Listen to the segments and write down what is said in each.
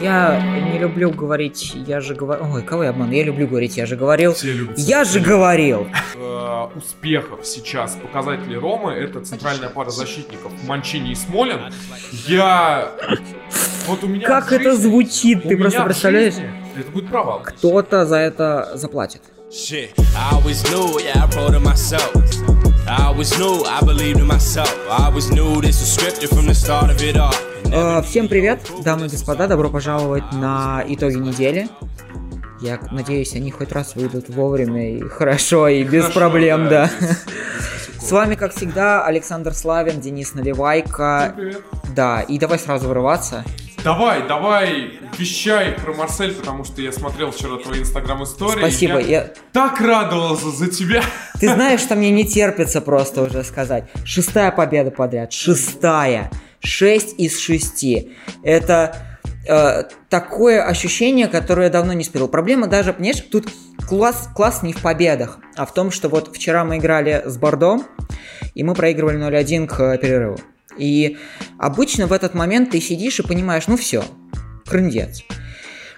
Я не люблю говорить, я же говорил... Ой, кого я обману? Я люблю говорить, я же говорил. Все любят. Я же говорил. Э, успехов сейчас показатели Ромы это центральная пара защитников Манчини и Смолин. Я... Вот у меня Как это звучит, у ты просто представляешь? жизни Это будет провал. Кто-то за это заплатит. Shit, I always knew, yeah, I wrote it myself. I always knew, I believed in myself. I always knew this was scripted from the start of it all. Э, Всем привет, дамы и господа, добро пожаловать на итоги недели. Я надеюсь, они хоть раз выйдут вовремя и хорошо, и без Хорошо, проблем, да. С вами, как всегда, Александр Славин, Денис Наливайко. Всем привет. Да, и давай сразу вырываться. Давай, давай, вещай про Марсель, потому что я смотрел вчера твои инстаграм истории. Спасибо. Я Я... так радовался за тебя. Ты знаешь, что мне не терпится просто уже сказать. Шестая победа подряд. Шестая. Шесть из шести. Это э, такое ощущение, которое я давно не испытывал. Проблема даже, понимаешь, тут класс, класс не в победах, а в том, что вот вчера мы играли с Бордо, и мы проигрывали 0-1 к э, перерыву. И обычно в этот момент ты сидишь и понимаешь, ну все, крындец.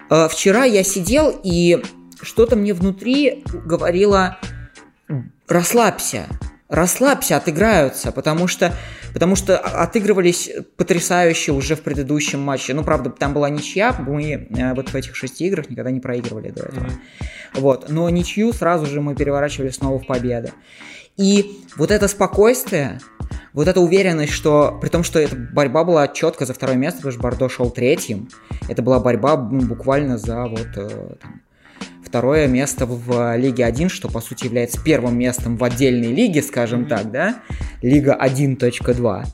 Э, Вчера я сидел, и что-то мне внутри говорило, расслабься, расслабься, отыграются, потому что, потому что отыгрывались потрясающе уже в предыдущем матче. Ну, правда, там была ничья, мы э, вот в этих шести играх никогда не проигрывали до этого. Вот, но ничью сразу же мы переворачивали снова в победы. И вот это спокойствие, вот эта уверенность, что при том, что эта борьба была четко за второе место, потому что Бордо шел третьим, это была борьба ну, буквально за вот э, там, второе место в Лиге 1, что по сути является первым местом в отдельной лиге, скажем Мгм. так, да, Лига 1.2.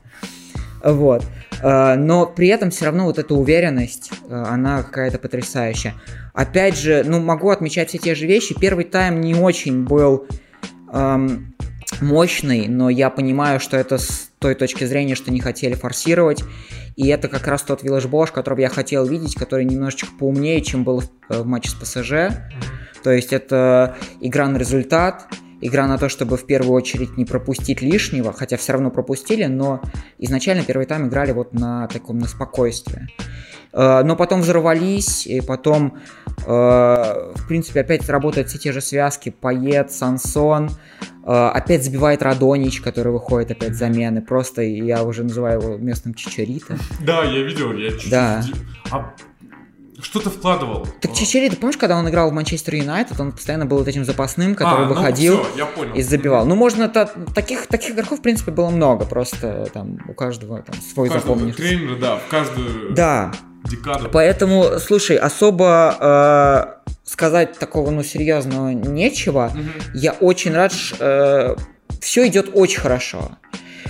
Вот. Э, Но при этом все равно вот эта уверенность, э, она какая-то потрясающая. Опять же, ну, могу отмечать все те же вещи. Первый тайм не очень был эм, мощный, но я понимаю, что это с той точки зрения, что не хотели форсировать. И это как раз тот Виллаж Бош, которого я хотел видеть, который немножечко поумнее, чем был в, в матче с ПСЖ. То есть это игра на результат, игра на то, чтобы в первую очередь не пропустить лишнего, хотя все равно пропустили, но изначально первый тайм играли вот на таком на спокойствии. Э, Но потом взорвались, и потом, в принципе, опять работают все те же связки. Пает, Сансон, э, опять забивает Радонич, который выходит опять замены. Просто я уже называю его местным Чичарита. Да, я видел, я чуть-чуть... Да. А что ты вкладывал? Так Чичарита, помнишь, когда он играл в Манчестер Юнайтед, он постоянно был вот этим запасным, который А, ну выходил всё, я понял. и забивал. Ну, можно, та- таких, таких игроков, в принципе, было много, просто там у каждого там свой запомнишь. тренера, да, в каждую Да, декаду. поэтому, слушай, особо э, сказать такого, ну, серьезного нечего. Мгм. Я очень рад, все идет очень хорошо.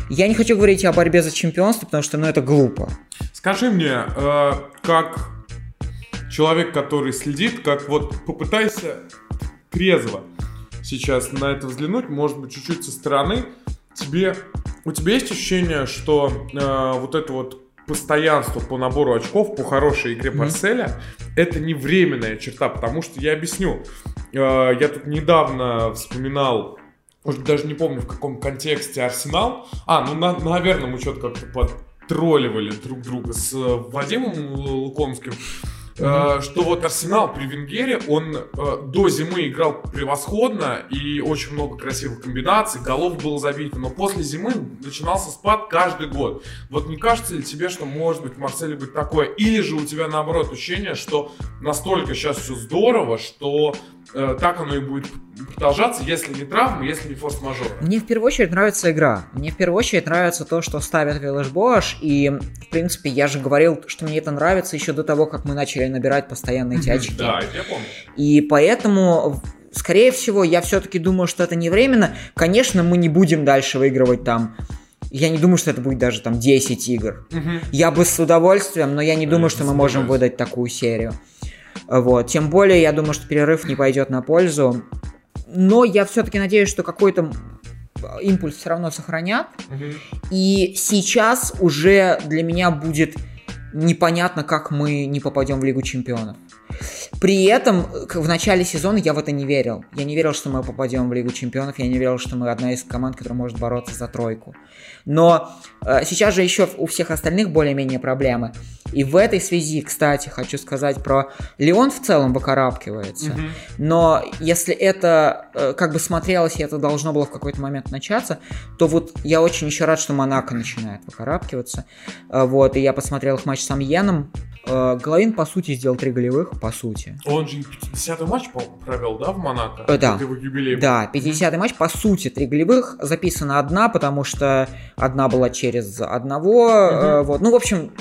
Я не хочу говорить о борьбе за чемпионство, потому что, ну, это глупо. Скажи мне, э, как человек, который следит, как вот попытайся трезво сейчас на это взглянуть, может быть, чуть-чуть со стороны. Тебе, у тебя есть ощущение, что э, вот это вот постоянство по набору очков, по хорошей игре Мгм. Марселя, это не временная черта, потому что я объясню. Э, я тут недавно вспоминал, может, даже не помню в каком контексте Арсенал. А, ну, на- наверное, мы что-то как-то потролливали друг друга с э, Вадимом Лукомским. Э, Что вот Арсенал при Венгере, он э, до зимы играл превосходно и очень много красивых комбинаций, голов было забито, но после зимы начинался спад каждый год. Вот не кажется ли тебе, что может быть в Марселе быть такое? Или же у тебя наоборот ощущение, что настолько сейчас все здорово, что так оно и будет продолжаться, если не травмы, если не форс-мажор. Мне в первую очередь нравится игра. Мне в первую очередь нравится то, что ставит Виллаж Бош. И, в принципе, я же говорил, что мне это нравится еще до того, как мы начали набирать постоянно эти очки. Да, это я помню. И поэтому, скорее всего, я все-таки думаю, что это не временно. Конечно, мы не будем дальше выигрывать там. Я не думаю, что это будет даже там 10 игр. Мгм. Я бы с удовольствием, но я не Да, думаю, что мы можем выдать такую серию. Вот. Тем более, я думаю, что перерыв не пойдет на пользу. Но я все-таки надеюсь, что какой-то импульс все равно сохранят. Мгм. И сейчас уже для меня будет непонятно, как мы не попадем в Лигу Чемпионов. При этом в начале сезона я в это не верил. Я не верил, что мы попадем в Лигу Чемпионов, я не верил, что мы одна из команд, которая может бороться за тройку. Но э, сейчас же еще у всех остальных более-менее проблемы. И в этой связи, кстати, хочу сказать про Леон в целом выкарабкивается. Mm-hmm. Но если это э, как бы смотрелось, и это должно было в какой-то момент начаться, то вот я очень еще рад, что Монако начинает выкарабкиваться. Э, вот, и я посмотрел их матч с Амьеном. Э, Головин, по сути, сделал три голевых, по сути. Он же 50-й матч, провел, да, в Монако? Э, да. Его юбилей. Да, 50-й матч, по сути, три голевых. Записана одна, потому что одна была через одного. Угу. Вот. Ну, в общем,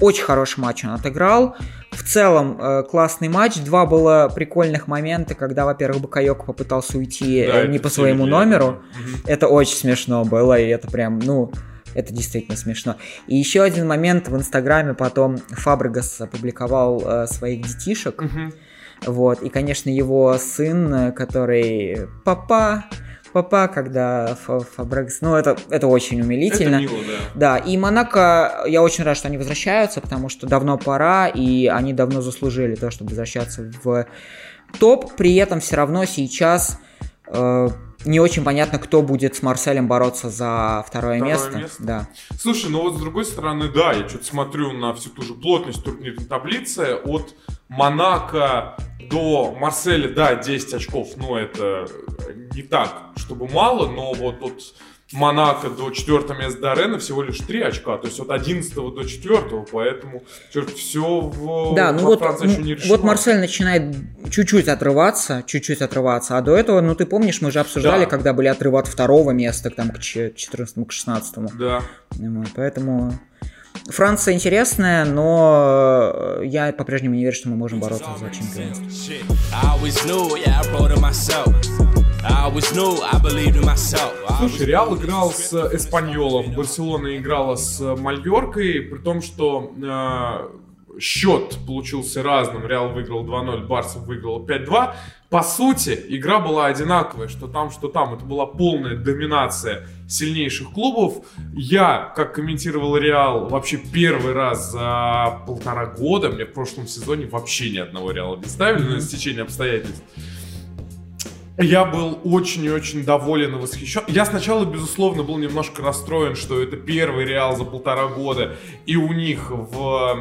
очень хороший матч он отыграл. В целом, классный матч. Два было прикольных момента, когда, во-первых, Бакайок попытался уйти да, не по своему номеру. Угу. Это очень смешно было, и это прям, ну, это действительно смешно. И еще один момент в Инстаграме потом Фабрегас опубликовал э, своих детишек. Угу. Вот, и, конечно, его сын, который папа, папа, когда Фабрегас, ну, это, это очень умилительно. Это мило, да. Да, и Монако, я очень рад, что они возвращаются, потому что давно пора, и они давно заслужили то, чтобы возвращаться в топ. При этом все равно сейчас э, не очень понятно, кто будет с Марселем бороться за второе, второе место. место. Да. Слушай, ну вот с другой стороны, да, я что-то смотрю на всю ту же плотность турнирной таблицы. От Монако до Марселя, да, 10 очков, но это не так, чтобы мало, но вот от Монако до 4 места до Рена всего лишь 3 очка, то есть от 11 до 4, поэтому черт, все в, да, ну вот, Франции еще не решено. Вот Марсель начинает чуть-чуть отрываться, чуть-чуть отрываться, а до этого, ну ты помнишь, мы же обсуждали, да. когда были отрывы от второго места там, к 14 к 16 Да. Вот, поэтому Франция интересная, но я по-прежнему не верю, что мы можем бороться за чемпионство. Слушай, Реал играл с Эспаньолом, Барселона играла с Мальоркой, при том, что э, счет получился разным. Реал выиграл 2-0, Барса выиграл 5-2. По сути, игра была одинаковая, что там, что там. Это была полная доминация сильнейших клубов. Я, как комментировал Реал, вообще первый раз за полтора года, мне в прошлом сезоне вообще ни одного Реала не ставили на стечение обстоятельств. Я был очень и очень доволен и восхищен. Я сначала, безусловно, был немножко расстроен, что это первый Реал за полтора года, и у них в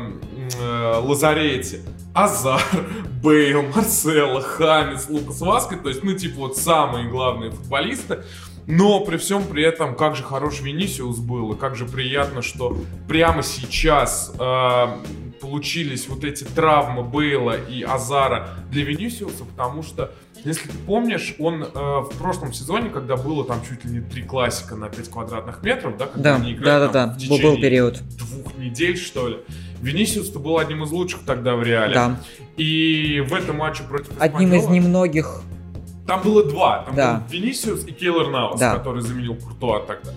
э, Лазарете Азар, Бейл, Марсело, Хамис, Лукас Васкет, то есть, ну, типа, вот самые главные футболисты. Но при всем при этом, как же хорош Венисиус был, и как же приятно, что прямо сейчас э, получились вот эти травмы Бейла и Азара для Венисиуса, потому что если ты помнишь, он э, в прошлом сезоне, когда было там чуть ли не три классика на 5 квадратных метров, да, когда да, они играли да, да, да. в течение был период. двух недель, что ли, Венисиус-то был одним из лучших тогда в Реале. Да. И в этом матче против Одним из немногих там было два. Там да. был Венисиус и Кейлор Наус, да. который заменил Куртуа тогда.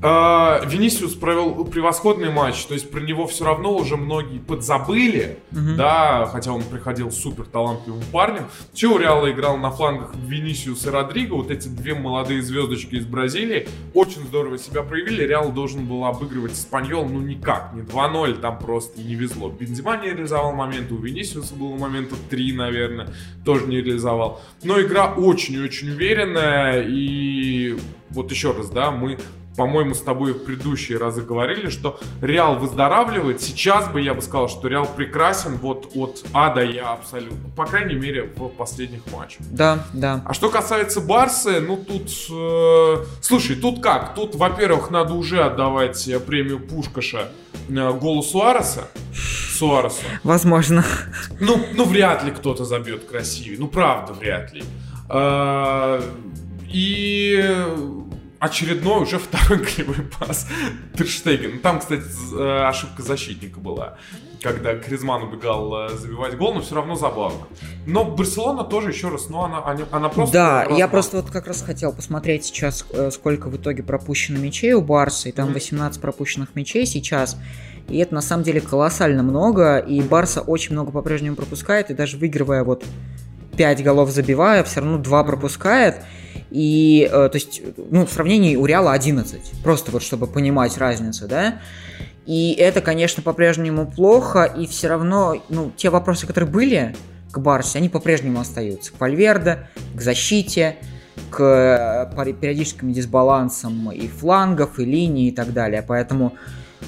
А, Венисиус провел превосходный матч, то есть про него все равно уже многие подзабыли, угу. да, хотя он приходил супер талантливым парнем. Че у Реала играл на флангах Венисиус и Родриго, вот эти две молодые звездочки из Бразилии, очень здорово себя проявили. Реал должен был обыгрывать Испаньол, ну никак, не 2-0, там просто не везло. Бензима не реализовал моменты, у Венисиуса было момента 3, наверное, тоже не реализовал. Но игра очень-очень уверенная, и вот еще раз, да, мы по-моему, с тобой в предыдущие разы говорили, что Реал выздоравливает. Сейчас бы я бы сказал, что Реал прекрасен вот от А до Я абсолютно. По крайней мере, в последних матчах. Да, да. А что касается Барсы, ну тут... Э, слушай, тут как? Тут, во-первых, надо уже отдавать премию Пушкаша э, голу Суареса. Суаресу. Возможно. Ну, ну, вряд ли кто-то забьет красивее. Ну, правда, вряд ли. Э, и очередной уже второй кривой пас Терштеген. Там, кстати, э, ошибка защитника была, когда Кризман убегал э, забивать гол, но все равно забавно. Но Барселона тоже, еще раз, ну она, она просто... Да, я просто вот как раз хотел посмотреть сейчас, э, сколько в итоге пропущено мячей у Барса, и там 18 пропущенных мячей сейчас. И это на самом деле колоссально много, и Барса очень много по-прежнему пропускает, и даже выигрывая вот 5 голов забивая, все равно 2 пропускает. И, э, то есть, ну, в сравнении у Реала 11. Просто вот, чтобы понимать разницу, да. И это, конечно, по-прежнему плохо, и все равно, ну, те вопросы, которые были, к Барсе, они по-прежнему остаются. К Вальверде, к защите, к э, периодическим дисбалансам и флангов, и линий и так далее. Поэтому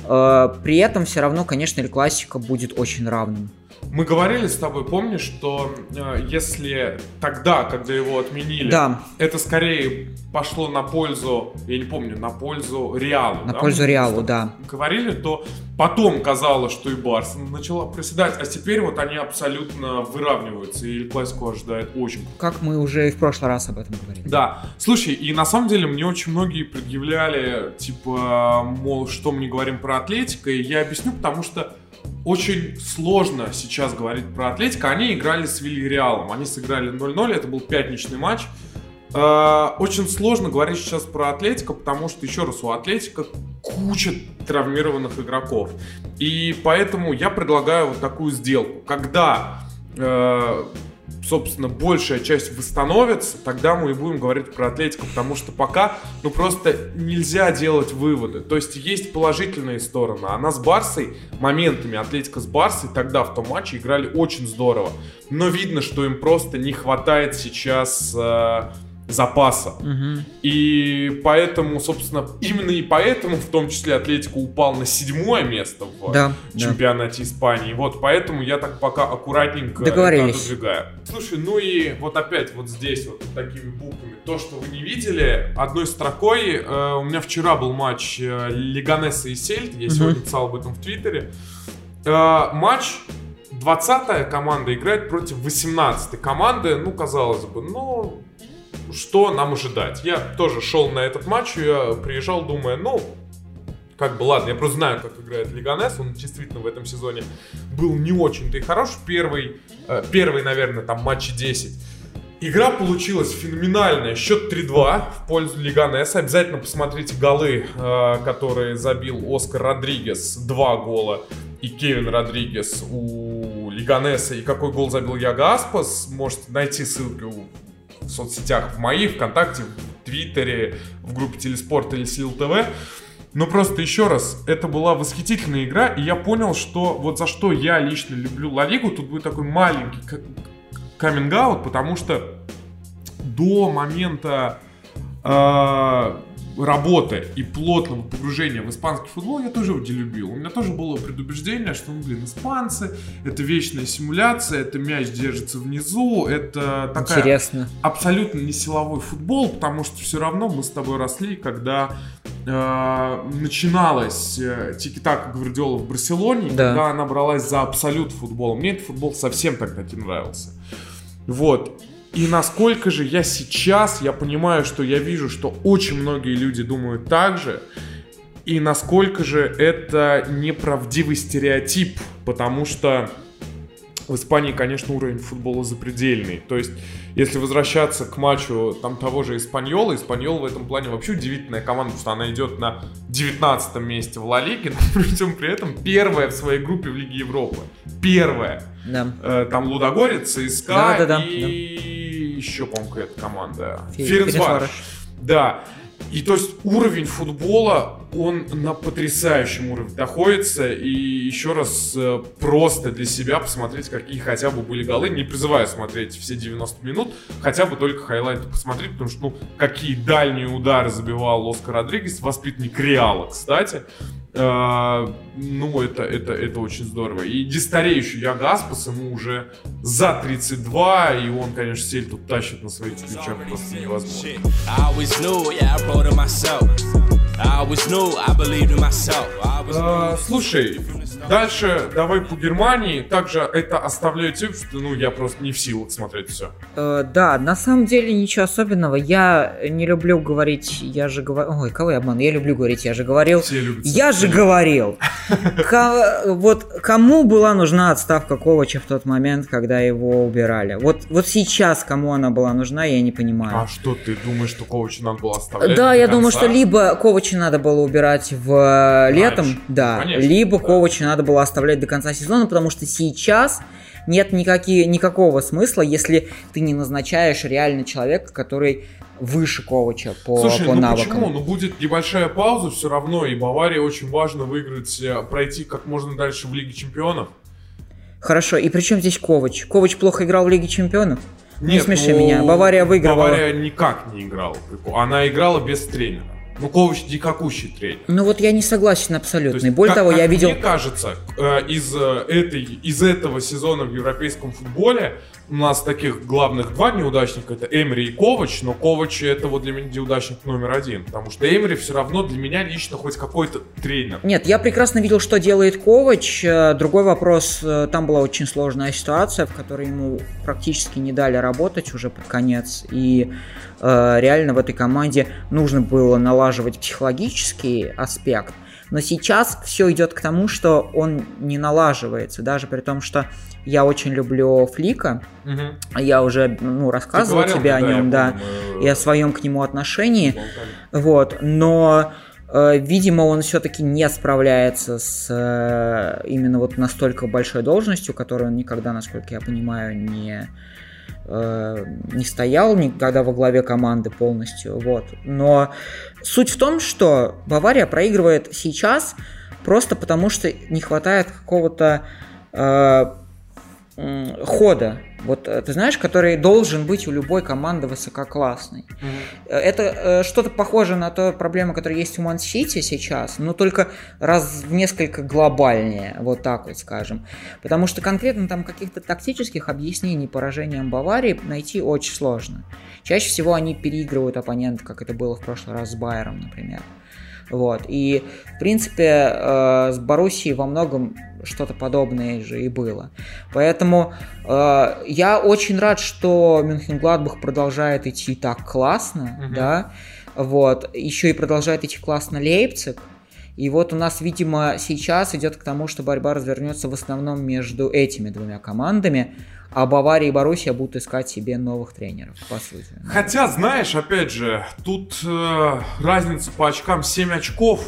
э, при этом все равно, конечно, Эль Классика будет очень равным. Мы говорили с тобой, помнишь, что э, если тогда, когда его отменили, да. это скорее пошло на пользу, я не помню, на пользу Реалу. На да? пользу Реалу, да. Говорили, то потом казалось, что и Барс начала приседать, а теперь вот они абсолютно выравниваются, и Классику ожидает очень. Как мы уже и в прошлый раз об этом говорили. Да. Слушай, и на самом деле мне очень многие предъявляли, типа, мол, что мы не говорим про Атлетика, и я объясню, потому что очень сложно сейчас говорить про Атлетика. Они играли с Вильяреалом. Они сыграли 0-0. Это был пятничный матч. Э, очень сложно говорить сейчас про Атлетика, потому что, еще раз, у Атлетика куча травмированных игроков. И поэтому я предлагаю вот такую сделку. Когда э, собственно, большая часть восстановится, тогда мы и будем говорить про Атлетику, потому что пока, ну, просто нельзя делать выводы. То есть есть положительные стороны. Она с Барсой, моментами Атлетика с Барсой тогда в том матче играли очень здорово. Но видно, что им просто не хватает сейчас... Э, запаса. Угу. И поэтому, собственно, именно и поэтому, в том числе, Атлетико упал на седьмое место в да, чемпионате да. Испании. Вот поэтому я так пока аккуратненько Договорились. отодвигаю. Слушай, ну и вот опять вот здесь вот такими буквами. То, что вы не видели, одной строкой. Э, у меня вчера был матч э, Лиганеса и Сельт. Я угу. сегодня писал об этом в Твиттере. Э, матч 20-я команда играет против 18-й команды. Ну, казалось бы, ну, что нам ожидать. Я тоже шел на этот матч, я приезжал, думая, ну, как бы, ладно, я просто знаю, как играет Лиганес, он действительно в этом сезоне был не очень-то и хорош. Первый, э, первый, наверное, там матче 10. Игра получилась феноменальная. Счет 3-2 в пользу Лиганеса. Обязательно посмотрите голы, э, которые забил Оскар Родригес. Два гола. И Кевин Родригес у Лиганеса. И какой гол забил Яга Аспас. Можете найти ссылки в соцсетях, в моих, ВКонтакте, в Твиттере, в группе Телеспорт или Сил ТВ. Но просто еще раз, это была восхитительная игра, и я понял, что вот за что я лично люблю Ла Лигу, тут будет такой маленький каминг потому что до момента э, работы и плотного погружения в испанский футбол я тоже его любил. У меня тоже было предубеждение, что, ну, блин, испанцы, это вечная симуляция, это мяч держится внизу, это такая... Интересно. Абсолютно не силовой футбол, потому что все равно мы с тобой росли, когда э, начиналась э, тики-така Гвардиола в Барселоне, да. когда она бралась за абсолют футбола. Мне этот футбол совсем тогда не нравился. Вот. И насколько же я сейчас, я понимаю, что я вижу, что очень многие люди думают так же, и насколько же это неправдивый стереотип, потому что в Испании, конечно, уровень футбола запредельный. То есть, если возвращаться к матчу там того же Испаньола, Испаньол в этом плане вообще удивительная команда, потому что она идет на 19 месте в Ла Лиге, но при всем при этом первая в своей группе в Лиге Европы. Первая. Да. Э, там Лудогорец, ЦСКА да, да, да, и да. еще, по-моему, какая-то команда. Ференцварш. Да. И то есть уровень футбола, он на потрясающем уровне находится. И еще раз э, просто для себя посмотреть, какие хотя бы были голы. Не призываю смотреть все 90 минут, хотя бы только хайлайты посмотреть, потому что, ну, какие дальние удары забивал Оскар Родригес, воспитанник Реала, кстати. Uh, ну, это, это, это очень здорово. И дистареющий Яга Аспас ему уже за 32, и он, конечно, сель тут тащит на своих плечах просто невозможно. Слушай, Дальше давай по Германии. Также это оставляю тебе, ну, я просто не в силах смотреть все. Э, да, на самом деле ничего особенного. Я не люблю говорить, я же говорил... Ой, кого я обману? Я люблю говорить, я же говорил. Все любят. Я же говорил. Вот кому была нужна отставка Ковача в тот момент, когда его убирали? Вот, вот сейчас кому она была нужна, я не понимаю. А что, ты думаешь, что Ковача надо было оставлять? Да, я думаю, что либо Ковача надо было убирать в э, летом, да, либо Ковача надо было оставлять до конца сезона, потому что сейчас нет никакие, никакого смысла, если ты не назначаешь реально человека, который выше Ковача по, Слушай, по ну навыкам. почему? Ну будет небольшая пауза все равно, и Баварии очень важно выиграть, э, пройти как можно дальше в Лиге Чемпионов. Хорошо, и при чем здесь Ковач? Ковач плохо играл в Лиге Чемпионов? Не Нет, смеши ну, меня. Бавария выигрывала. Бавария никак не играла. Она играла без тренера. Ну, Ковач дикакущий тренер. Ну вот я не согласен То абсолютно. есть, И более как- того, как я видел... Мне кажется, э, из, э, этой, из этого сезона в европейском футболе у нас таких главных два неудачника это Эмри и Ковач, но Ковач это вот для меня неудачник номер один, потому что Эмри все равно для меня лично хоть какой-то тренер. Нет, я прекрасно видел, что делает Ковач. Э, Другой вопрос, э, там была очень сложная ситуация, в которой ему практически не дали работать уже под конец. И э, реально в этой команде нужно было налаживать психологический аспект. Но сейчас все идет к тому, что он не налаживается, даже при том, что я очень люблю Флика, Мгм. я уже ну, рассказывал говорил тебе о да, нем, да, помню, и о своем к нему отношении. болтали. Вот, но, э, видимо, он все-таки не справляется с э, именно вот настолько большой должностью, которую он никогда, насколько я понимаю, не, э, не стоял никогда во главе команды полностью. Вот. Но суть в том, что Бавария проигрывает сейчас просто потому, что не хватает какого-то э, хода. Вот э, ты знаешь, который должен быть у любой команды высококлассной. Э, Это э, что-то похоже на ту проблему, которая есть у Ман-Сити сейчас, но только раз в несколько глобальнее, вот так вот скажем. Потому что конкретно там каких-то тактических объяснений поражениям Баварии найти очень сложно. Чаще всего они переигрывают оппонента, как это было в прошлый раз с Байером, например. Вот. И, в принципе, э, с Боруссией во многом что-то подобное же и было. Поэтому э, я очень рад, что Мюнхен-Гладбах продолжает идти так классно, Мгм. да, вот, еще и продолжает идти классно Лейпциг, и вот у нас, видимо, сейчас идет к тому, что борьба развернется в основном между этими двумя командами, а Бавария и Боруссия будут искать себе новых тренеров, по сути. Хотя, знаешь, опять же, тут э, разница по очкам 7 очков.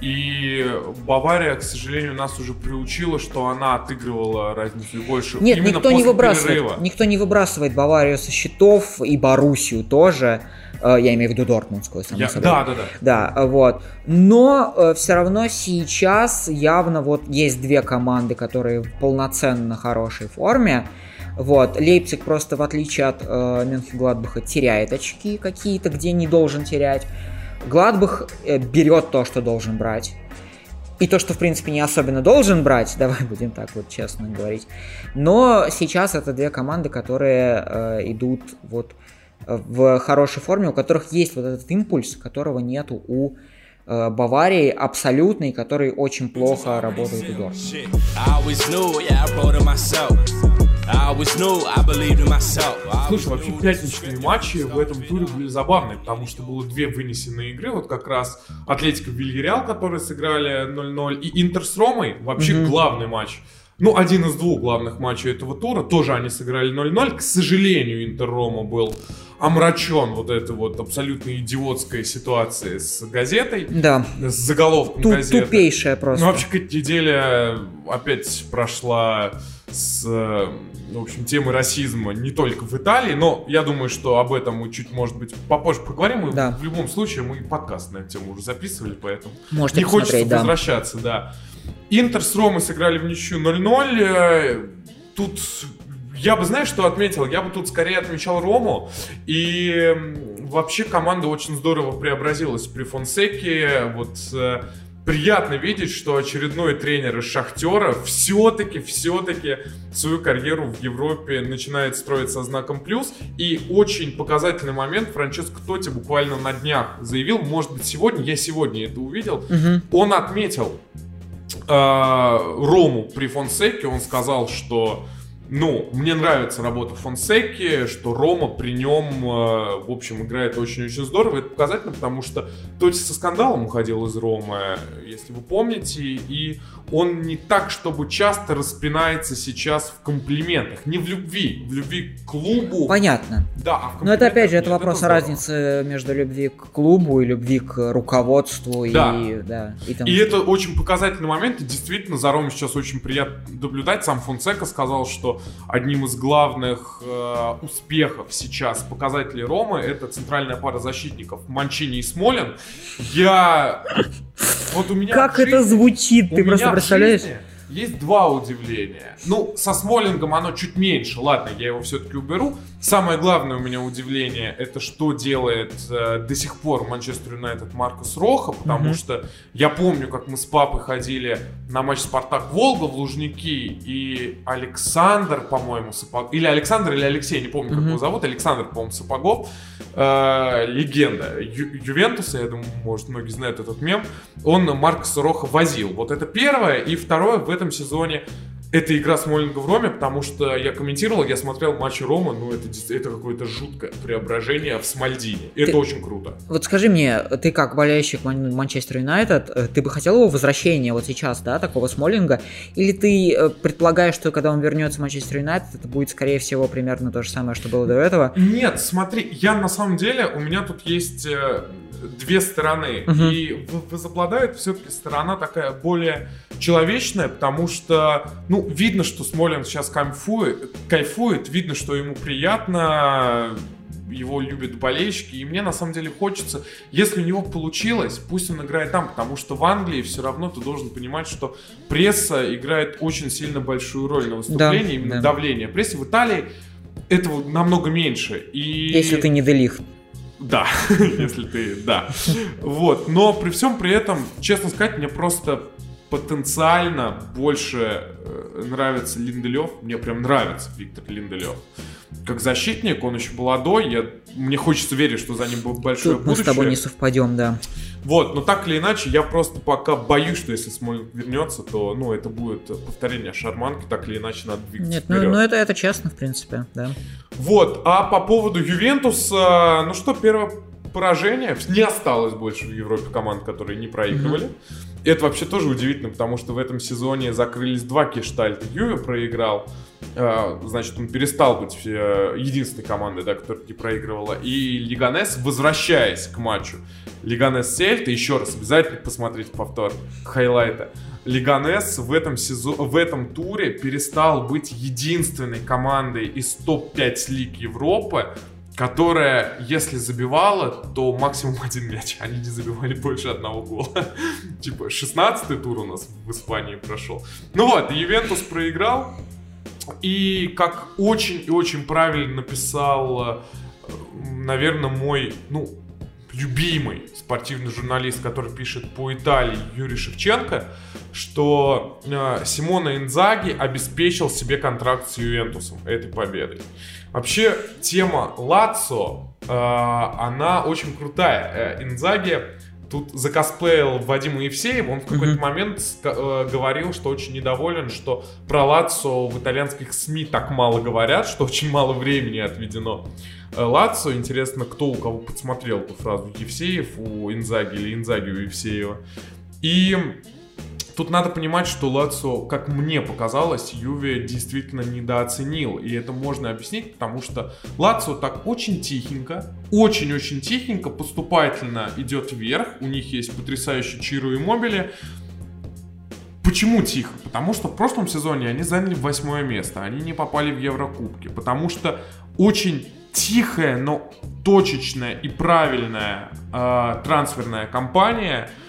И Бавария, к сожалению, нас уже приучила, что она отыгрывала разницу больше. Нет, именно никто не выбрасывает. перерыва. Никто не выбрасывает Баварию со счетов и Боруссию тоже. Э, Я имею в виду Дортмундскую, само Я- собой. Да, да, да. Да, вот. Но все равно сейчас явно вот есть две команды, которые в полноценно хорошей форме. Вот, Лейпциг просто в отличие от э, Мюнхен-Гладбаха теряет очки какие-то, где не должен терять. Гладбах э, берет то, что должен брать. И то, что, в принципе, не особенно должен брать, давай будем так вот честно говорить. Но сейчас это две команды, которые э, идут вот э, в хорошей форме, у которых есть вот этот импульс, которого нету у э, Баварии абсолютный, который очень плохо работает у Дортмунда. Слушай, вообще пятничные матчи в этом туре были забавные, потому что было две вынесенные игры, вот как раз Атлетика Вильяреал, которые сыграли 0-0, и Интер с Ромой, вообще Мгм. главный матч. Ну, один из двух главных матчей этого тура, тоже они сыграли 0-0. К сожалению, Интер Рома был омрачен вот этой вот абсолютно идиотской ситуацией с газетой, Да, с заголовком ту- газеты. тупейшая просто. Ну, вообще, какая-то неделя опять прошла с, э, в общем, темой расизма не только в Италии, но я думаю, что об этом мы чуть, может быть, попозже поговорим. Мы Да. в любом случае, мы подкаст на эту тему уже записывали, поэтому Можете не хочется да. возвращаться, да. Интер с Ромой сыграли в ничью 0-0. э, Тут я бы, знаешь, что отметил? Я бы тут скорее отмечал Рому. И вообще команда очень здорово преобразилась при Фонсеке. Вот э, приятно видеть, что очередной тренер из Шахтера все-таки, все-таки свою карьеру в Европе начинает строить со знаком плюс. И очень показательный момент Франческо Тоти буквально на днях заявил, может быть сегодня, я сегодня это увидел, Мгм. он отметил э, Рому при Фонсеке, он сказал, что ну, мне нравится работа Фонсеки, что Рома при нем, э, в общем, играет очень-очень здорово. Это показательно, потому что Тоти со скандалом уходил из Ромы, если вы помните, и он не так, чтобы часто распинается сейчас в комплиментах. Не в любви, в любви к клубу. Понятно. Да, а в Но это опять же, это вопрос о здорово. разнице между любви к клубу и любви к руководству Да. и да. И, тому И это очень показательный момент, и действительно за Ромой сейчас очень приятно наблюдать. Сам Фонсека сказал, что одним из главных э, успехов сейчас показателей Ромы это центральная пара защитников Манчини и Смолин. Я... Вот у меня Как в это жизни- звучит, ты просто представляешь? жизни есть два удивления. Ну, со Смолингом оно чуть меньше. Ладно, я его все-таки уберу. Самое главное у меня удивление, это что делает э, до сих пор Манчестер Юнайтед Маркус Роха, потому mm-hmm. что я помню, как мы с папой ходили на матч Спартак Волга в Лужники, и Александр, по-моему, Сапогов, или Александр, или Алексей, не помню, mm-hmm. как его зовут, Александр, по-моему, Сапогов, э, легенда Ю- Ювентуса, я думаю, может, многие знают этот мем, он Маркуса Роха возил. Вот это первое, и второе, в этом сезоне это игра Смолинга в Роме, потому что я комментировал, я смотрел матчи Рома, ну это, это какое-то жуткое преображение в Смальдине. Это ты, очень круто. Вот скажи мне, ты как болельщик Манчестер Юнайтед, э, ты бы хотел его возвращения вот сейчас, да, такого Смолинга? Или ты э, предполагаешь, что когда он вернется в Манчестер Юнайтед, это будет, скорее всего, примерно то же самое, что было до этого? Нет, смотри, я на самом деле, у меня тут есть э, две стороны. Угу. И возобладает все-таки сторона такая более человечная, потому что, ну, видно, что Смолин сейчас кайфует, кайфует, видно, что ему приятно, его любят болельщики, и мне на самом деле хочется, если у него получилось, пусть он играет там, потому что в Англии все равно ты должен понимать, что пресса играет очень сильно большую роль на выступлении, да, именно да. давление. Прессе в Италии этого намного меньше. И... Если ты не делих. Да, если ты, да. Вот, но при всем при этом, честно сказать, мне просто потенциально больше э, нравится Линделев. Мне прям нравится Виктор Линделев. Как защитник, он еще молодой, я, мне хочется верить, что за ним будет большое Тут будущее. мы с тобой не совпадем, да. Вот, но так или иначе, я просто пока боюсь, что если Смолин вернется, то, ну, это будет повторение шарманки, так или иначе надо двигаться Нет, ну, ну это, это честно, в принципе, да. Вот, а по поводу Ювентуса, ну что, первое поражение, не осталось больше в Европе команд, которые не проигрывали. Mm-hmm. Это вообще тоже удивительно, потому что в этом сезоне закрылись два кештальта. Юве проиграл, а, значит, он перестал быть э, единственной командой, да, которая не проигрывала. И Лиганес, возвращаясь к матчу, Лиганес Сельта, еще раз обязательно посмотрите повтор хайлайта. Лиганес в этом, сезон, в этом туре перестал быть единственной командой из топ-5 лиг Европы, которая, если забивала, то максимум один мяч. Они не забивали больше одного гола. типа, 16-й тур у нас в Испании прошел. Ну вот, Ювентус проиграл. И как очень и очень правильно написал, э, наверное, мой, ну, любимый спортивный журналист, который пишет по Италии, Юрий Шевченко, что э, Симона Инзаги обеспечил себе контракт с Ювентусом этой победой. Вообще, тема Лацо, э, она очень крутая. Э, Инзаги тут закосплеил Вадима Евсеева, он в какой-то mm-hmm. момент э, говорил, что очень недоволен, что про Лацо в итальянских СМИ так мало говорят, что очень мало времени отведено э, Лацо. Интересно, кто у кого подсмотрел эту фразу, Евсеев у Инзаги или Инзаги у Евсеева. И Тут надо понимать, что Лацо, как мне показалось, Юве действительно недооценил. И это можно объяснить, потому что Лацо так очень тихенько, очень-очень тихенько, поступательно идет вверх. У них есть потрясающий Чиру и Мобили. Почему тихо? Потому что в прошлом сезоне они заняли восьмое место, они не попали в Еврокубки, потому что очень тихая, но точечная и правильная э, трансферная кампания –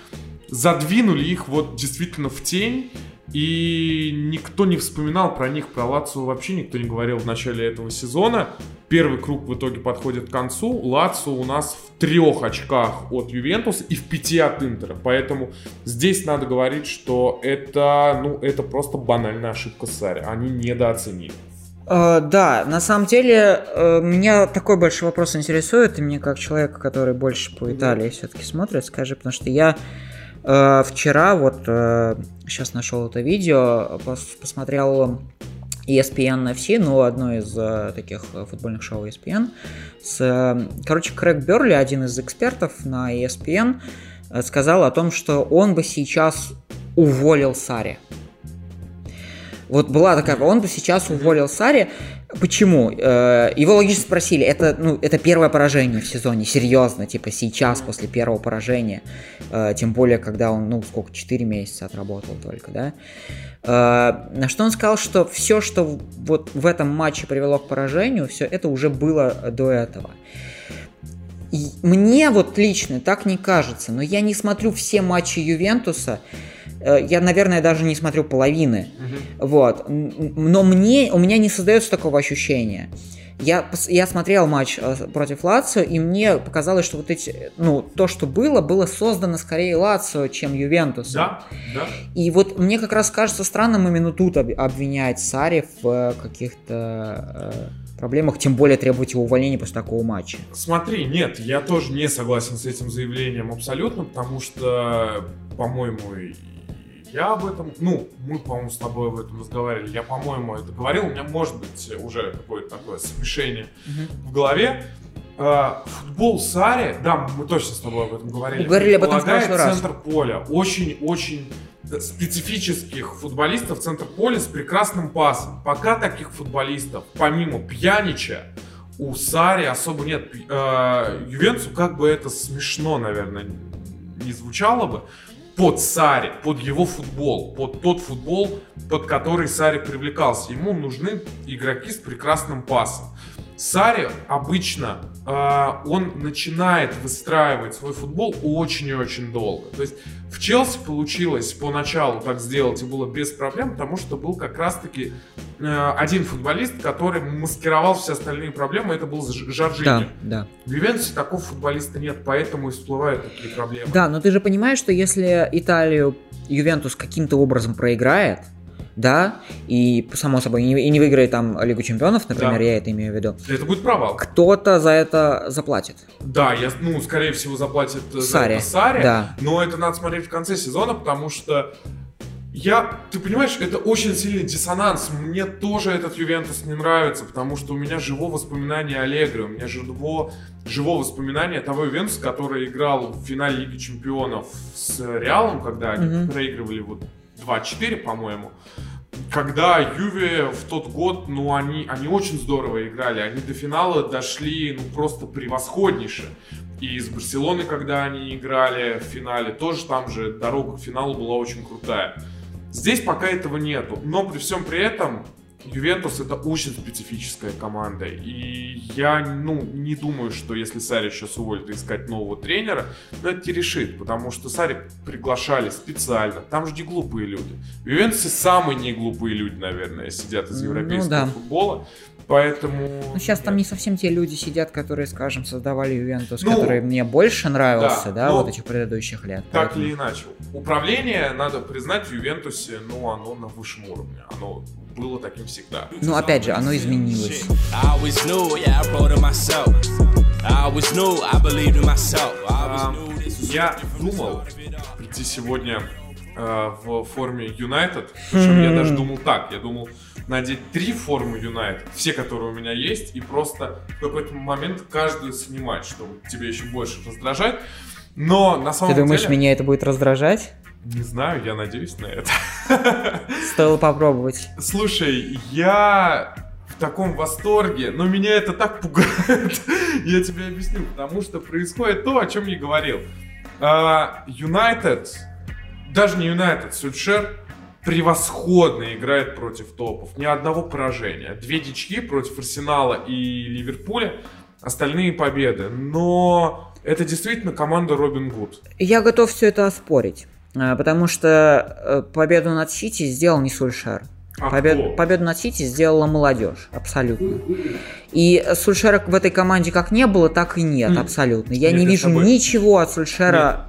задвинули их вот действительно в тень, и никто не вспоминал про них, про Лацию вообще никто не говорил в начале этого сезона. Первый круг в итоге подходит к концу. Лацо у нас в трех очках от Ювентуса и в пяти от Интера. Поэтому здесь надо говорить, что это, ну, это просто банальная ошибка Сари. Они недооценили. Uh, да, на самом деле uh, меня такой большой вопрос интересует, и мне как человека, который больше по Италии все-таки смотрит, скажи, потому что я вчера вот э, сейчас нашел это видео, посмотрел ESPN FC, ну, одно из э, таких футбольных шоу ESPN. С, короче, Крэг Берли, один из экспертов на ESPN, сказал о том, что он бы сейчас уволил Сари. Вот была такая, он бы сейчас уволил Сари. Почему? Э, его логично спросили, это, ну, это первое поражение в сезоне, серьезно, типа сейчас, после первого поражения, э, тем более, когда он, ну, сколько, 4 месяца отработал только, да? Э, на что он сказал, что все, что вот в этом матче привело к поражению, все это уже было до этого. И мне вот лично так не кажется, но я не смотрю все матчи Ювентуса, я, наверное, даже не смотрю половины. Вот. Но мне, у меня не создается такого ощущения. Я, я смотрел матч э, против Лацио, и мне показалось, что вот эти, ну, то, что было, было создано скорее Лацио, чем Ювентус. Да, да. И вот мне как раз кажется странным именно тут обвинять Сари в э, каких-то э, проблемах, тем более требовать его увольнения после такого матча. Смотри, нет, я тоже не согласен с этим заявлением абсолютно, потому что, по-моему, я об этом, ну, мы, по-моему, с тобой об этом разговаривали, я, по-моему, это говорил, у меня может быть уже какое-то такое смешение угу. в голове. А, футбол Сари, да, мы точно с тобой об этом говорили. Говорили об этом в прошлый раз. центр поля. Очень-очень специфических футболистов центр поля с прекрасным пасом. Пока таких футболистов, помимо Пьянича, у Сари особо нет. Э, Ювенцу как бы это смешно, наверное, не звучало бы под Сари, под его футбол, под тот футбол, под который Сари привлекался. Ему нужны игроки с прекрасным пасом. Сари обычно э, он начинает выстраивать свой футбол очень и очень долго. То есть в Челси получилось поначалу так сделать и было без проблем, потому что был как раз-таки э, один футболист, который маскировал все остальные проблемы, это был Жоржини. Да, да. В Ювентусе такого футболиста нет, поэтому и всплывают такие проблемы. Да, но ты же понимаешь, что если Италию Ювентус каким-то образом проиграет, да, и, само собой, и не, и не выиграет там Лигу Чемпионов, например, да. я это имею в виду. Это будет провал. Кто-то за это заплатит. Да, я, ну, скорее всего, заплатит Сари. за Сари, да. но это надо смотреть в конце сезона, потому что я, ты понимаешь, это очень сильный диссонанс. Мне тоже этот Ювентус не нравится, потому что у меня живо воспоминание Аллегри, у меня живо, живо воспоминание того Ювентуса, который играл в финале Лиги Чемпионов с Реалом, когда они mm-hmm. проигрывали вот 2-4, по-моему. Когда Юве в тот год, ну, они, они очень здорово играли. Они до финала дошли, ну, просто превосходнейше. И с Барселоны, когда они играли в финале, тоже там же дорога к финалу была очень крутая. Здесь пока этого нету. Но при всем при этом Ювентус это очень специфическая команда. И я ну, не думаю, что если Сари сейчас уволит искать нового тренера, ну, это решит, потому что Сари приглашали специально. Там же не глупые люди. В Ювентусе самые не глупые люди, наверное, сидят из ну европейского ну, да. футбола. Поэтому... Ну, сейчас там не совсем те люди сидят, которые, скажем, создавали Ювентус, ну, который мне больше нравился, да, да вот этих предыдущих лет. Так поэтому... или иначе. Управление, надо признать, в Ювентусе, ну, оно на высшем уровне. Оно было таким всегда. Ну, опять же, оно изменилось. Я думал прийти сегодня э, в форме Юнайтед, причем я даже думал так, я думал надеть три формы Юнайтед, все, которые у меня есть, и просто в какой-то момент каждую снимать, чтобы тебе еще больше раздражать. Но на самом деле... Ты думаешь, деле... меня это будет раздражать? Не знаю, я надеюсь на это. Стоило попробовать. Слушай, я в таком восторге, но меня это так пугает. я тебе объясню, потому что происходит то, о чем я говорил. Юнайтед, даже не Юнайтед, Сульшер превосходно играет против топов. Ни одного поражения. Две дички против Арсенала и Ливерпуля. Остальные победы. Но это действительно команда Робин Гуд. Я готов все это оспорить. Э, потому что э, победу над Сити сделал не Сульшер. А Побед, победу над Сити сделала молодежь, абсолютно. И Сульшера в этой команде как не было, так и нет, абсолютно. Я нет, не вижу тобой... ничего от Сульшера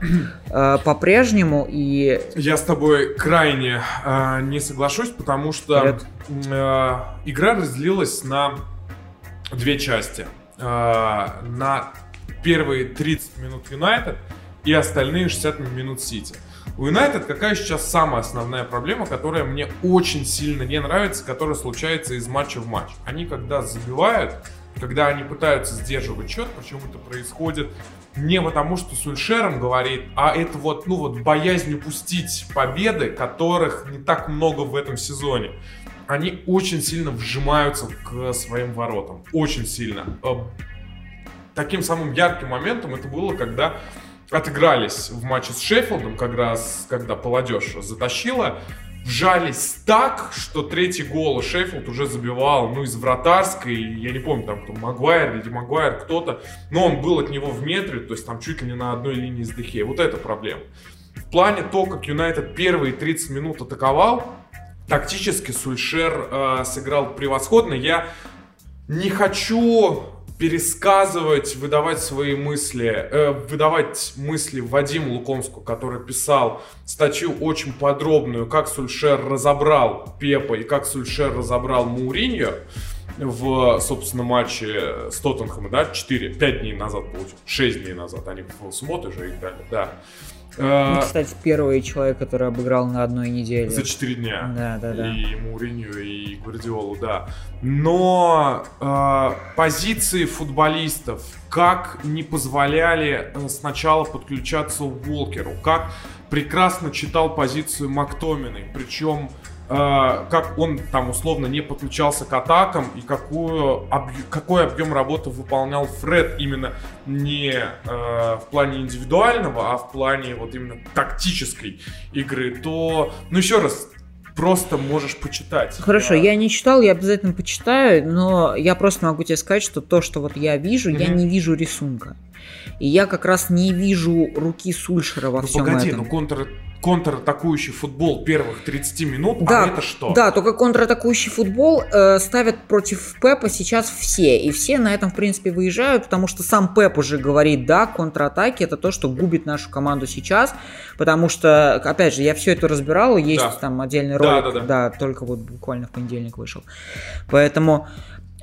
э, по-прежнему. И... Я с тобой крайне э, не соглашусь, потому что э, игра разделилась на две части. Э, на первые 30 минут Юнайтед и остальные 60 минут Сити. У Юнайтед какая сейчас самая основная проблема, которая мне очень сильно не нравится, которая случается из матча в матч. Они когда забивают, когда они пытаются сдерживать счет, причем это происходит не потому, что Сульшером говорит, а это вот, ну вот, боязнь упустить победы, которых не так много в этом сезоне. Они очень сильно вжимаются к своим воротам. Очень сильно. Э, таким самым ярким моментом это было, когда отыгрались в матче с Шеффилдом, как раз когда Молодежь затащила, вжались так, что третий гол Шеффилд уже забивал, ну, из вратарской, я не помню, там, кто, Магуайр или Магуайр, кто-то, но он был от него в метре, то есть там чуть ли не на одной линии с Дехе. Вот это проблема. в плане то, как Юнайтед первые 30 минут атаковал, тактически Сульшер э, сыграл превосходно. Я не хочу пересказывать, выдавать свои мысли, э, выдавать мысли Вадиму Лукомску, который писал статью очень подробную, как Сульшер разобрал Пепа и как Сульшер разобрал Мауриньо в, собственно, матче с Тоттенхэмом, да, 4, 5 дней назад, получилось, 6 дней назад, они в субботу же играли, да. Ну, кстати, первый человек, который обыграл на одной неделе. За 4 дня. Да, да, да. И Муринью, и Гвардиолу, да. Но э, позиции футболистов как не позволяли э, сначала подключаться Уолкеру, как прекрасно читал позицию Мактоминой, причем Э, как он там условно не подключался к атакам и какую, объ... какой объем работы выполнял Фред именно не э, в плане индивидуального, а в плане вот именно тактической игры, то, ну еще раз, просто можешь почитать. Хорошо, я... я не читал, я обязательно почитаю, но я просто могу тебе сказать, что то, что вот я вижу, mm-hmm. я не вижу рисунка. И я как раз не вижу руки Сульшера во ну, всем погоди, этом. ну контр контратакующий футбол первых 30 минут, да, а это что? Да, только контратакующий футбол э, ставят против Пепа сейчас все. И все на этом, в принципе, выезжают, потому что сам Пеп уже говорит, да, контратаки это то, что губит нашу команду сейчас. Потому что, опять же, я все это разбирал, есть да. там отдельный ролик, да, да, да. да, только вот буквально в понедельник вышел. Поэтому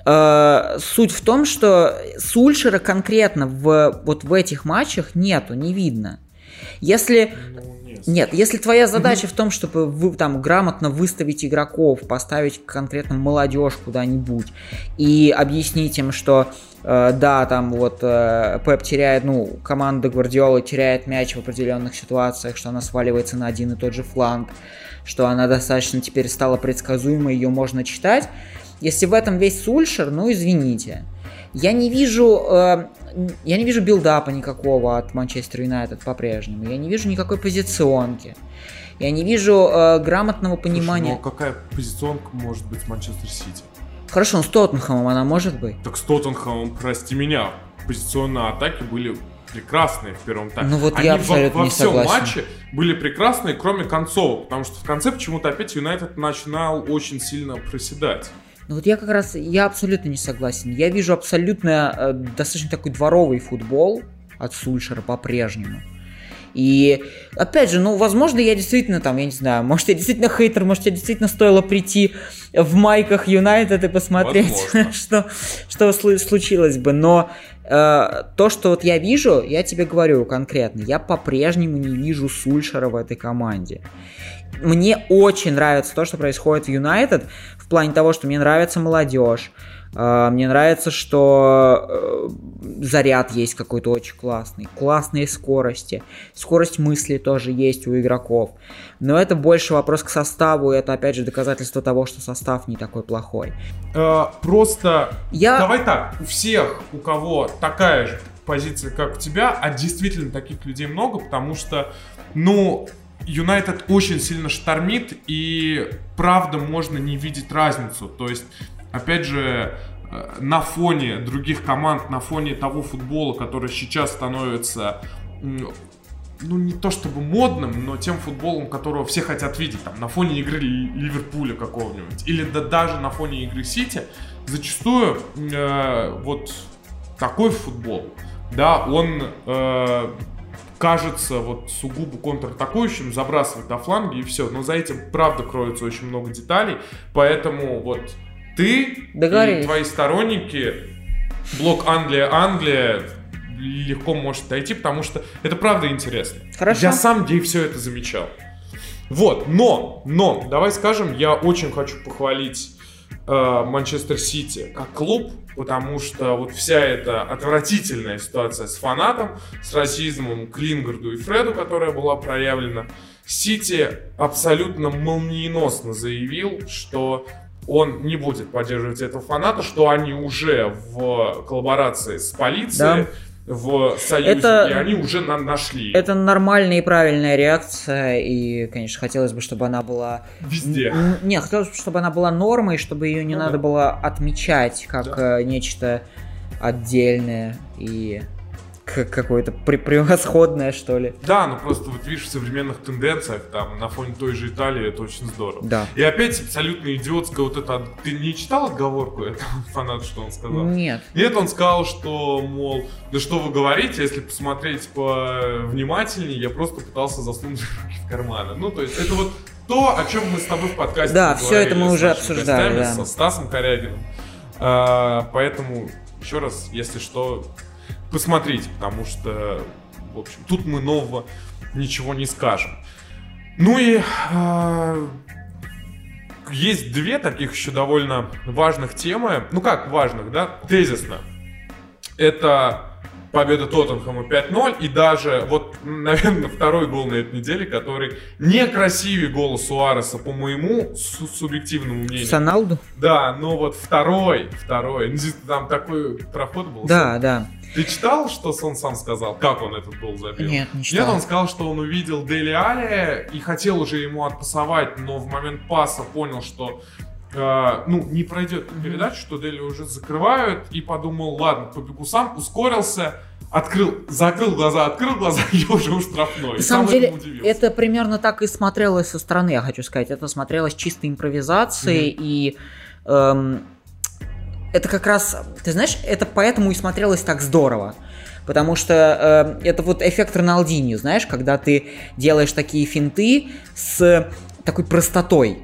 э, суть в том, что Сульшера конкретно в, вот в этих матчах нету, не видно. Если... Ну, нет, если твоя задача в том, чтобы вы, там грамотно выставить игроков, поставить конкретно молодежь куда-нибудь и объяснить им, что э, да, там вот э, Пеп теряет, ну, команда Гвардиолы теряет мяч в определенных ситуациях, что она сваливается на один и тот же фланг, что она достаточно теперь стала предсказуемой, ее можно читать. Если в этом весь Сульшер, ну извините. Я не вижу, э, я не вижу билдапа никакого от Манчестер Юнайтед по-прежнему. Я не вижу никакой позиционки. Я не вижу э, грамотного понимания. Слушай, ну а какая позиционка может быть с Манчестер Сити? Хорошо, ну с Тоттенхэмом она может быть. Так с Тоттенхэмом, прости меня, позиционные атаки были прекрасные в первом тайме. Ну вот Они я абсолютно во, во не всем согласен. матче были прекрасные, кроме концов, потому что в конце почему-то опять Юнайтед начинал очень сильно проседать. Ну вот я как раз, я абсолютно не согласен. Я вижу абсолютно э, достаточно такой дворовый футбол от Сульшера по-прежнему. И опять же, ну, возможно, я действительно там, я не знаю, может, я действительно хейтер, может, я действительно стоило прийти в майках Юнайтед и посмотреть, что, что случилось бы. Но э, то, что вот я вижу, я тебе говорю конкретно, я по-прежнему не вижу Сульшера в этой команде. Мне очень нравится то, что происходит в Юнайтед, плане того, что мне нравится молодежь, э, мне нравится, что э, заряд есть какой-то очень классный, классные скорости, скорость мысли тоже есть у игроков. Но это больше вопрос к составу, и это опять же доказательство того, что состав не такой плохой. Э, просто я... давай так, у всех, у кого такая же позиция, как у тебя, а действительно таких людей много, потому что, ну, Юнайтед очень сильно штормит, и правда можно не видеть разницу. То есть, опять же, э, на фоне других команд, на фоне того футбола, который сейчас становится ну, не то чтобы модным, но тем футболом, которого все хотят видеть, там, на фоне игры Ливерпуля какого-нибудь, или да, даже на фоне игры Сити, зачастую э, вот такой футбол, да, он э, кажется вот сугубо контратакующим, забрасывать на фланги и все. Но за этим, правда, кроется очень много деталей. Поэтому вот ты и твои сторонники, блок Англия-Англия, легко может дойти, потому что это правда интересно. Хорошо. Я сам где все это замечал. Вот, но, но, давай скажем, я очень хочу похвалить Манчестер Сити как клуб, потому что вот вся эта отвратительная ситуация с фанатом, с расизмом к и Фреду, которая была проявлена, Сити абсолютно молниеносно заявил, что он не будет поддерживать этого фаната, что они уже в коллаборации с полицией, да в Союзе, это, и они уже нам нашли. Это нормальная и правильная реакция, и, конечно, хотелось бы, чтобы она была... Везде. Нет, хотелось бы, чтобы она была нормой, чтобы ее не ну, надо да. было отмечать как да. Э, нечто отдельное и какое-то превосходное, что ли. Да, ну просто вот видишь, в современных тенденциях, там, на фоне той же Италии, это очень здорово. Да. И опять абсолютно идиотская вот эта... Ты не читал отговорку этого фанат, что он сказал? Нет. Нет, он сказал, что, мол, да что вы говорите, если посмотреть повнимательнее, я просто пытался засунуть руки в карманы. Ну, то есть, это вот то, о чем мы с тобой в подкасте Да, говорили это мы уже обсуждали, гостями, да. Со Стасом Корягиным. А, поэтому, еще раз, если что, посмотрите, потому что, в общем, тут мы нового ничего не скажем. Ну и а, есть две таких еще довольно важных темы. Ну как важных, да? Тезисно. Это победа Тоттенхэма 5-0 и даже вот, наверное, второй гол на этой неделе, который не красивее гола Суареса, по моему су- субъективному мнению. Саналду? Да, но вот второй, второй, ну, там такой проход был. Да, да. Ты читал, что он сам сказал, как он этот гол забил? Нет, не Нет, читал. он сказал, что он увидел Дели Али и хотел уже ему отпасовать, но в момент паса понял, что э, ну, не пройдет передачу, что Дели уже закрывают, и подумал, ладно, побегу сам, ускорился, открыл, закрыл глаза, открыл глаза, и уже у штрафной. На самом сам деле, это примерно так и смотрелось со стороны, я хочу сказать. Это смотрелось чистой импровизацией, и эм, это как раз, ты знаешь, это поэтому и смотрелось так здорово. Потому что э, это вот эффект Роналдиньо, знаешь, когда ты делаешь такие финты с такой простотой,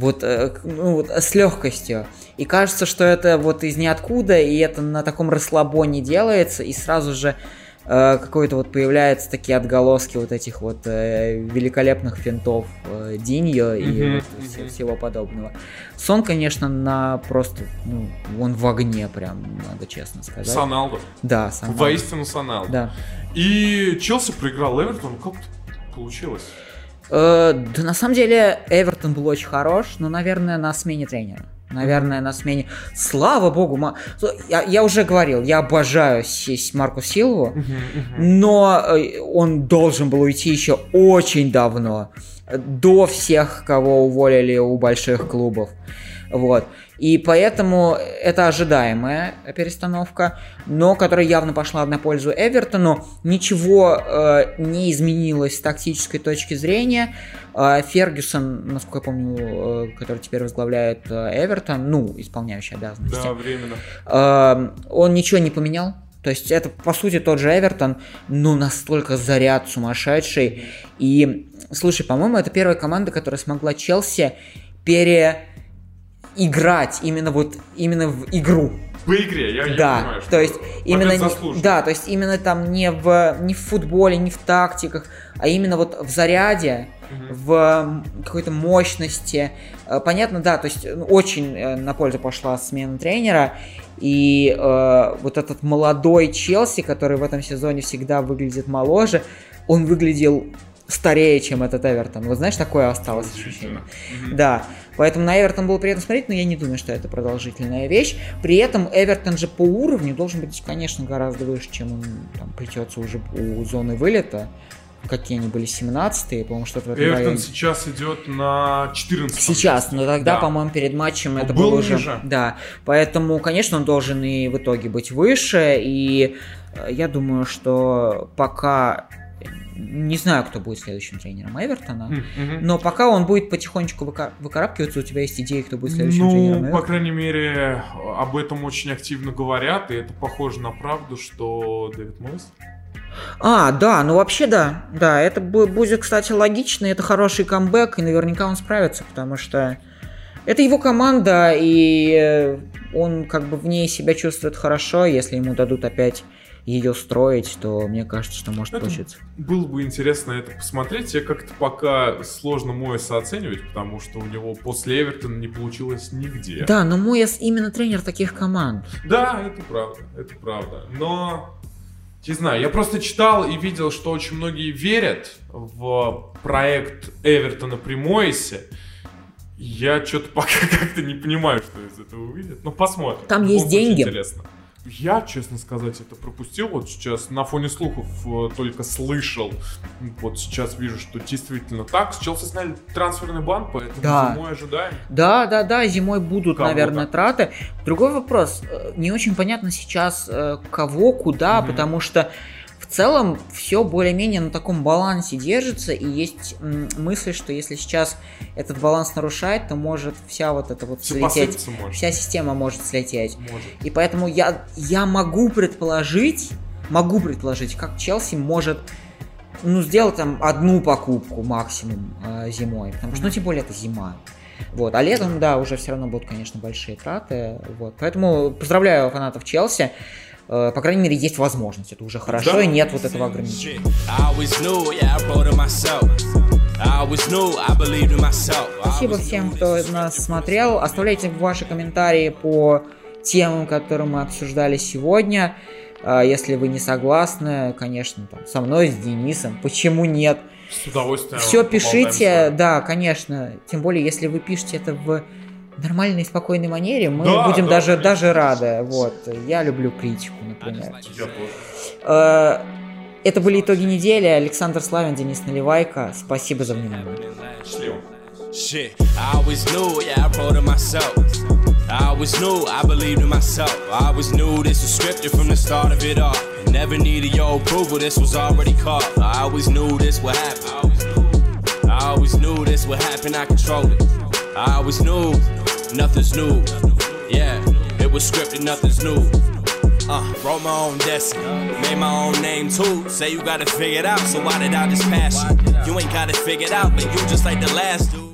вот, э, ну, вот с легкостью. И кажется, что это вот из ниоткуда, и это на таком расслабоне делается, и сразу же э, какой-то вот появляются такие отголоски вот этих вот э, великолепных финтов э, Диньо и Мгм, вот мгм. всего подобного. Сон, конечно, на просто, ну, он в огне прям, надо честно сказать. Соналдо. Да, сам. Воистину Соналдо. Да. И Челси проиграл Эвертон, как получилось? Э, да на самом деле Эвертон был очень хорош, но, наверное, на смене тренера. Наверное, на смене. Слава богу, ма- я, я уже говорил, я обожаю сесть Марку Силву, но э, он должен был уйти еще очень давно, э, до всех, кого уволили у больших клубов. Вот. И поэтому это ожидаемая перестановка, но которая явно пошла на пользу Эвертону. Ничего э, не изменилось с тактической точки зрения. Э, Фергюсон, насколько я помню, э, который теперь возглавляет э, Эвертон, ну, исполняющий обязанности, Да, временно. Эм, он ничего не поменял. То есть это, по сути, тот же Эвертон, но настолько заряд сумасшедший. И, слушай, по-моему, это первая команда, которая смогла Челси переиграть именно вот именно в игру. По игре, я, я да, понимаю, что то есть именно не- заслуженный. да, то есть именно там не в не в футболе, не в тактиках, а именно вот в заряде, Мгм. в какой-то мощности. Э, Понятно, да, то есть ну, очень э, на пользу пошла смена тренера. И э, вот этот молодой Челси, который в этом сезоне всегда выглядит моложе, он выглядел старее, чем этот Эвертон. Вот знаешь, такое осталось ощущение. Мгм. Да, поэтому на Эвертон было приятно смотреть, но я не думаю, что это продолжительная вещь. При этом Эвертон же по уровню должен быть, конечно, гораздо выше, чем он там плетется уже у зоны вылета. Какие они были, 17-е, по-моему, что-то в этом Эвертон районе. сейчас идет на 14 Сейчас, но тогда, Да. по-моему, перед матчем это Был было уже... ниже. Да, поэтому, конечно, он должен и в итоге быть выше, и э, я думаю, что пока... Не знаю, кто будет следующим тренером Эвертона, мгм. но пока он будет потихонечку выка- выкарабкиваться, у тебя есть идеи, кто будет следующим тренером Ну, по Эвертона? крайней мере, об этом очень активно говорят, и это похоже на правду, что Дэвид Мойс. А, да, ну вообще да. Да, это бу- будет, кстати, логично, это хороший камбэк, и наверняка он справится, потому что это его команда, и э, он как бы в ней себя чувствует хорошо, если ему дадут опять ее строить, то мне кажется, что может Это получиться. Было бы интересно это посмотреть. Я как-то пока сложно Мойса оценивать, потому что у него после Эвертона не получилось нигде. Да, но Моэс именно тренер таких команд. Да, это правда, это правда. Но, не знаю, я просто читал и видел, что очень многие верят в проект Эвертона при Мойсе. Я что-то пока как-то не понимаю, что из этого выйдет. Ну, посмотрим. Там есть деньги. Интересно. Я, честно сказать, это пропустил. Вот сейчас на фоне слухов э, только слышал. Вот сейчас вижу, что действительно так. С Челси сняли трансферный бан, поэтому Да. зимой ожидаем. Да, да, да, зимой будут, Кого наверное, так? траты. Другой вопрос. э, Не очень понятно сейчас, э, кого, куда, Мгм. потому что целом все более-менее на таком балансе держится, и есть мысль, что если сейчас этот баланс нарушает, то может вся вот эта вот Все слететь, вся система может слететь. Может. И поэтому я, я могу предположить, могу предположить, как Челси может ну, сделать там одну покупку максимум э, зимой. Потому что, ну, тем более, это зима. Вот. А летом, да, уже все равно будут, конечно, большие траты. Вот. Поэтому поздравляю фанатов Челси. Э, по крайней мере, есть возможность. Это уже хорошо, Да. и нет вот этого ограничения. Спасибо всем, кто нас смотрел. Оставляйте ваши комментарии по темам, которые мы обсуждали сегодня. А, Если вы не согласны, конечно, там, со мной, с Денисом, почему нет? С удовольствием. Все пишите, да, конечно. Тем более, если вы пишете это в нормальной, спокойной манере, мы Да, будем да, даже, даже рады. Вот. Я люблю критику, например. Э, Это были итоги недели. Александр Славин, Денис Наливайко. Спасибо за внимание. Счастливо. Shit, I always knew, yeah, I wrote it myself. I always knew, I believed in myself. I always knew this was scripted from the start of it all. Never needed your approval, this was already called. I always knew this would happen. I always knew this would happen, I controlled it. I always knew nothing's new. Yeah, it was scripted, nothing's new. Uh, wrote my own destiny, made my own name too. Say you got it figured out, so why did I just pass you? You ain't got it figured out, but you just like the last dude.